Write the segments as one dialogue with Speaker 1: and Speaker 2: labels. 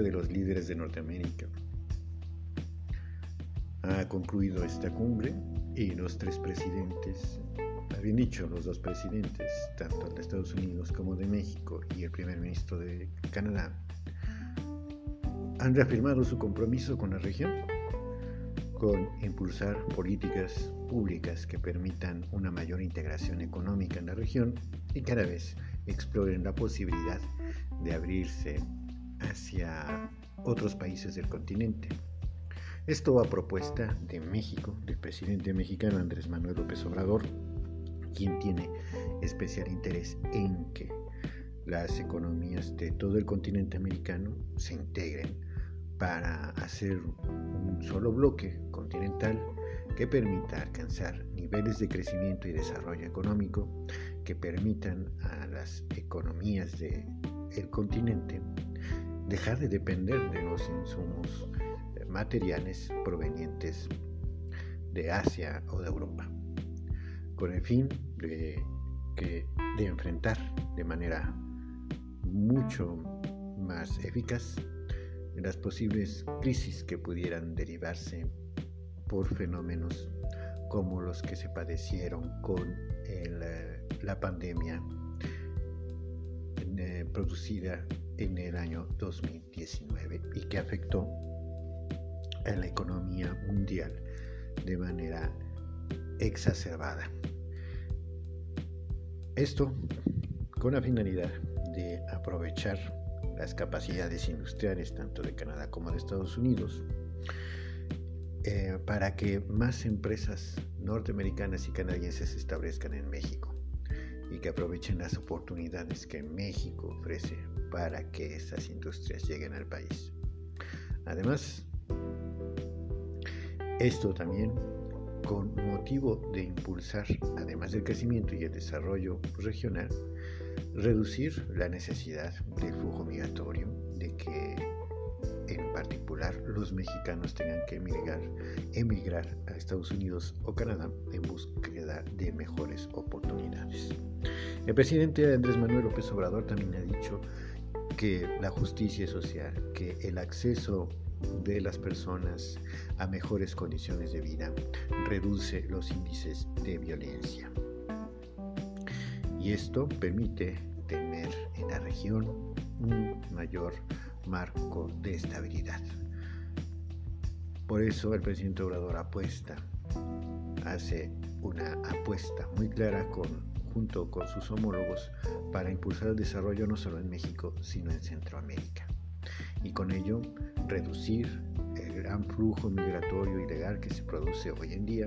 Speaker 1: cumbre de los líderes de Norteamérica. Ha concluido esta cumbre y los tres presidentes, habían dicho los dos presidentes, tanto de Estados Unidos como de México y el primer ministro de Canadá, han reafirmado su compromiso con la región, con impulsar políticas públicas que permitan una mayor integración económica en la región y cada vez exploren la posibilidad de abrirse hacia otros países del continente. Esto a propuesta de México, del presidente mexicano Andrés Manuel López Obrador, quien tiene especial interés en que las economías de todo el continente americano se integren para hacer un solo bloque continental que permita alcanzar niveles de crecimiento y desarrollo económico que permitan a las economías del continente dejar de depender de los insumos eh, materiales provenientes de Asia o de Europa, con el fin de, de enfrentar de manera mucho más eficaz las posibles crisis que pudieran derivarse por fenómenos como los que se padecieron con eh, la pandemia eh, producida en el año 2019 y que afectó a la economía mundial de manera exacerbada. Esto con la finalidad de aprovechar las capacidades industriales tanto de Canadá como de Estados Unidos eh, para que más empresas norteamericanas y canadienses se establezcan en México y que aprovechen las oportunidades que México ofrece para que estas industrias lleguen al país. Además, esto también con motivo de impulsar, además del crecimiento y el desarrollo regional, reducir la necesidad del flujo migratorio, los mexicanos tengan que emigrar, emigrar a Estados Unidos o Canadá en búsqueda de mejores oportunidades. El presidente Andrés Manuel López Obrador también ha dicho que la justicia social, que el acceso de las personas a mejores condiciones de vida reduce los índices de violencia. Y esto permite tener en la región un mayor marco de estabilidad. Por eso el presidente Obrador apuesta, hace una apuesta muy clara junto con sus homólogos para impulsar el desarrollo no solo en México, sino en Centroamérica. Y con ello reducir el gran flujo migratorio ilegal que se produce hoy en día,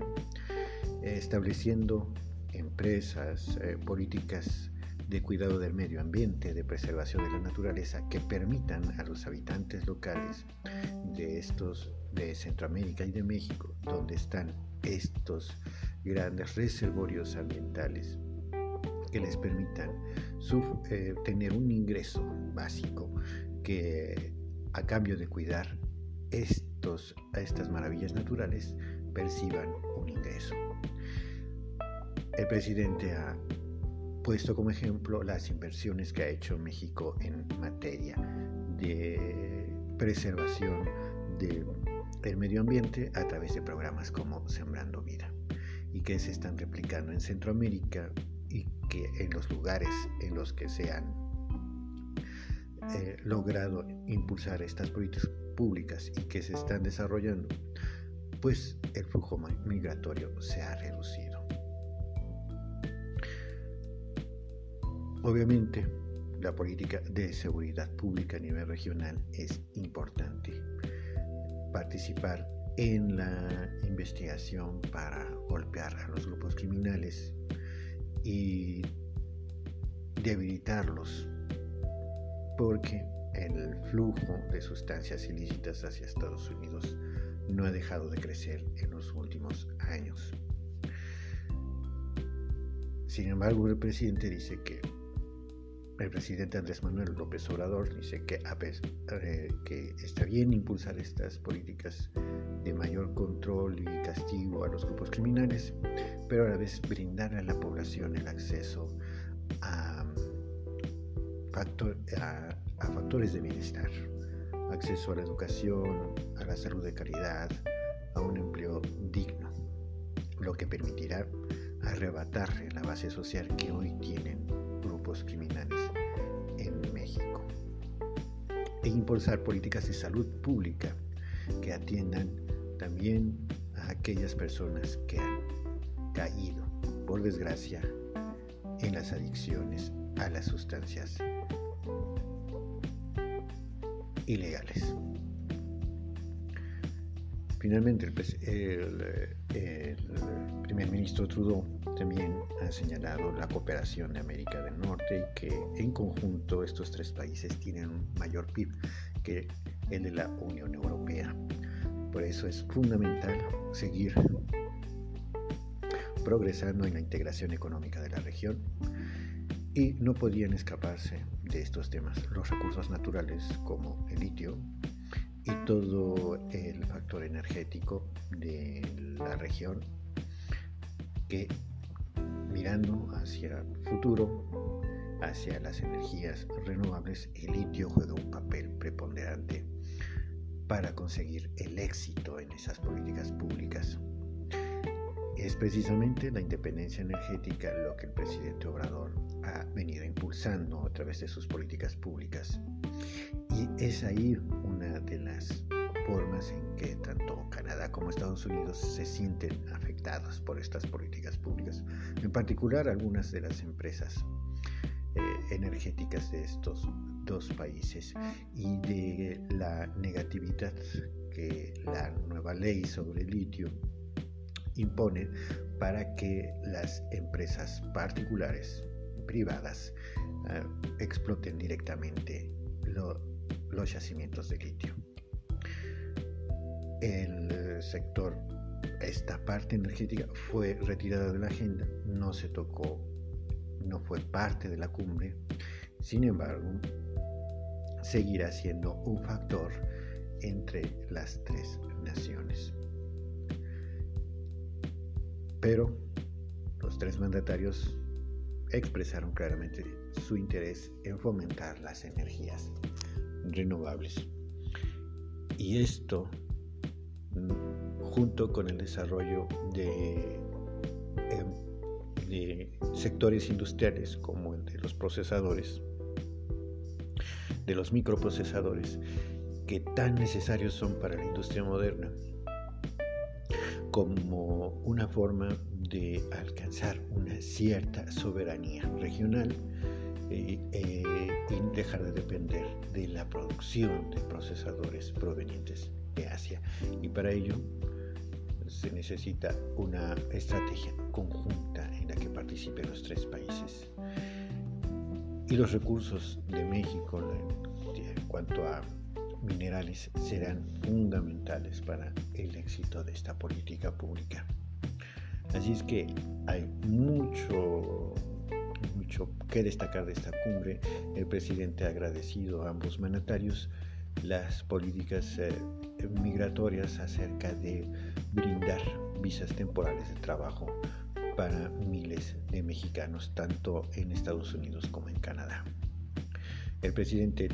Speaker 1: estableciendo empresas, eh, políticas de cuidado del medio ambiente, de preservación de la naturaleza, que permitan a los habitantes locales de estos de Centroamérica y de México, donde están estos grandes reservorios ambientales, que les permitan eh, tener un ingreso básico que a cambio de cuidar estos, estas maravillas naturales perciban un ingreso. El presidente ha puesto como ejemplo las inversiones que ha hecho México en materia de preservación del medio ambiente a través de programas como Sembrando Vida y que se están replicando en Centroamérica y que en los lugares en los que se han eh, logrado impulsar estas políticas públicas y que se están desarrollando, pues el flujo migratorio se ha reducido. Obviamente, la política de seguridad pública a nivel regional es importante. Participar en la investigación para golpear a los grupos criminales y debilitarlos, porque el flujo de sustancias ilícitas hacia Estados Unidos no ha dejado de crecer en los últimos años. Sin embargo, el presidente dice que el presidente Andrés Manuel López Obrador dice que, eh, que está bien impulsar estas políticas de mayor control y castigo a los grupos criminales, pero a la vez brindar a la población el acceso a, factores de bienestar, acceso a la educación, a la salud de calidad, a un empleo digno, lo que permitirá arrebatarle la base social que hoy tienen criminales en México e impulsar políticas de salud pública que atiendan también a aquellas personas que han caído, por desgracia, en las adicciones a las sustancias ilegales. Finalmente, el, primer ministro Trudeau también ha señalado la cooperación de América del Norte y que en conjunto estos tres países tienen un mayor PIB que el de la Unión Europea. Por eso es fundamental seguir progresando en la integración económica de la región y no podían escaparse de estos temas los recursos naturales como el litio y todo el factor energético de la región que mirando hacia el futuro, hacia las energías renovables, el litio juega un papel preponderante para conseguir el éxito en esas políticas públicas. Es precisamente la independencia energética lo que el presidente Obrador ha venido impulsando a través de sus políticas públicas. Y es ahí una de las formas en que tanto Canadá como Estados Unidos se sienten afectados por estas políticas públicas, en particular algunas de las empresas eh, energéticas de estos dos países. Y de la negatividad que la nueva ley sobre litio impone para que las empresas particulares, privadas, eh, exploten directamente los yacimientos de litio. El sector, esta parte energética fue retirada de la agenda, no se tocó, no fue parte de la cumbre, sin embargo, seguirá siendo un factor entre las tres naciones. Pero los tres mandatarios expresaron claramente su interés en fomentar las energías renovables. Y esto, junto con el desarrollo de, em, de sectores industriales como el de los procesadores, de los microprocesadores, que tan necesarios son para la industria moderna, como una forma de alcanzar una cierta soberanía regional eh, eh, y dejar de depender de la producción de procesadores provenientes de Asia. Y para ello se necesita una estrategia conjunta en la que participen los tres países. Y los recursos de México en cuanto a minerales serán fundamentales para el éxito de esta política pública. Así es que hay mucho, mucho que destacar de esta cumbre. El presidente ha agradecido a ambos mandatarios las políticas eh, migratorias acerca de brindar visas temporales de trabajo para miles de mexicanos, tanto en Estados Unidos como en Canadá. El presidente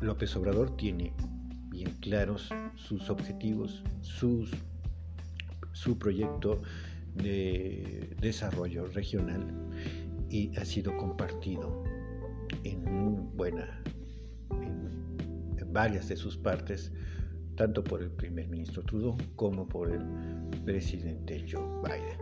Speaker 1: López Obrador tiene bien claros sus objetivos, sus, su proyecto de desarrollo regional y ha sido compartido en, buena, en varias de sus partes, tanto por el primer ministro Trudeau como por el presidente Joe Biden.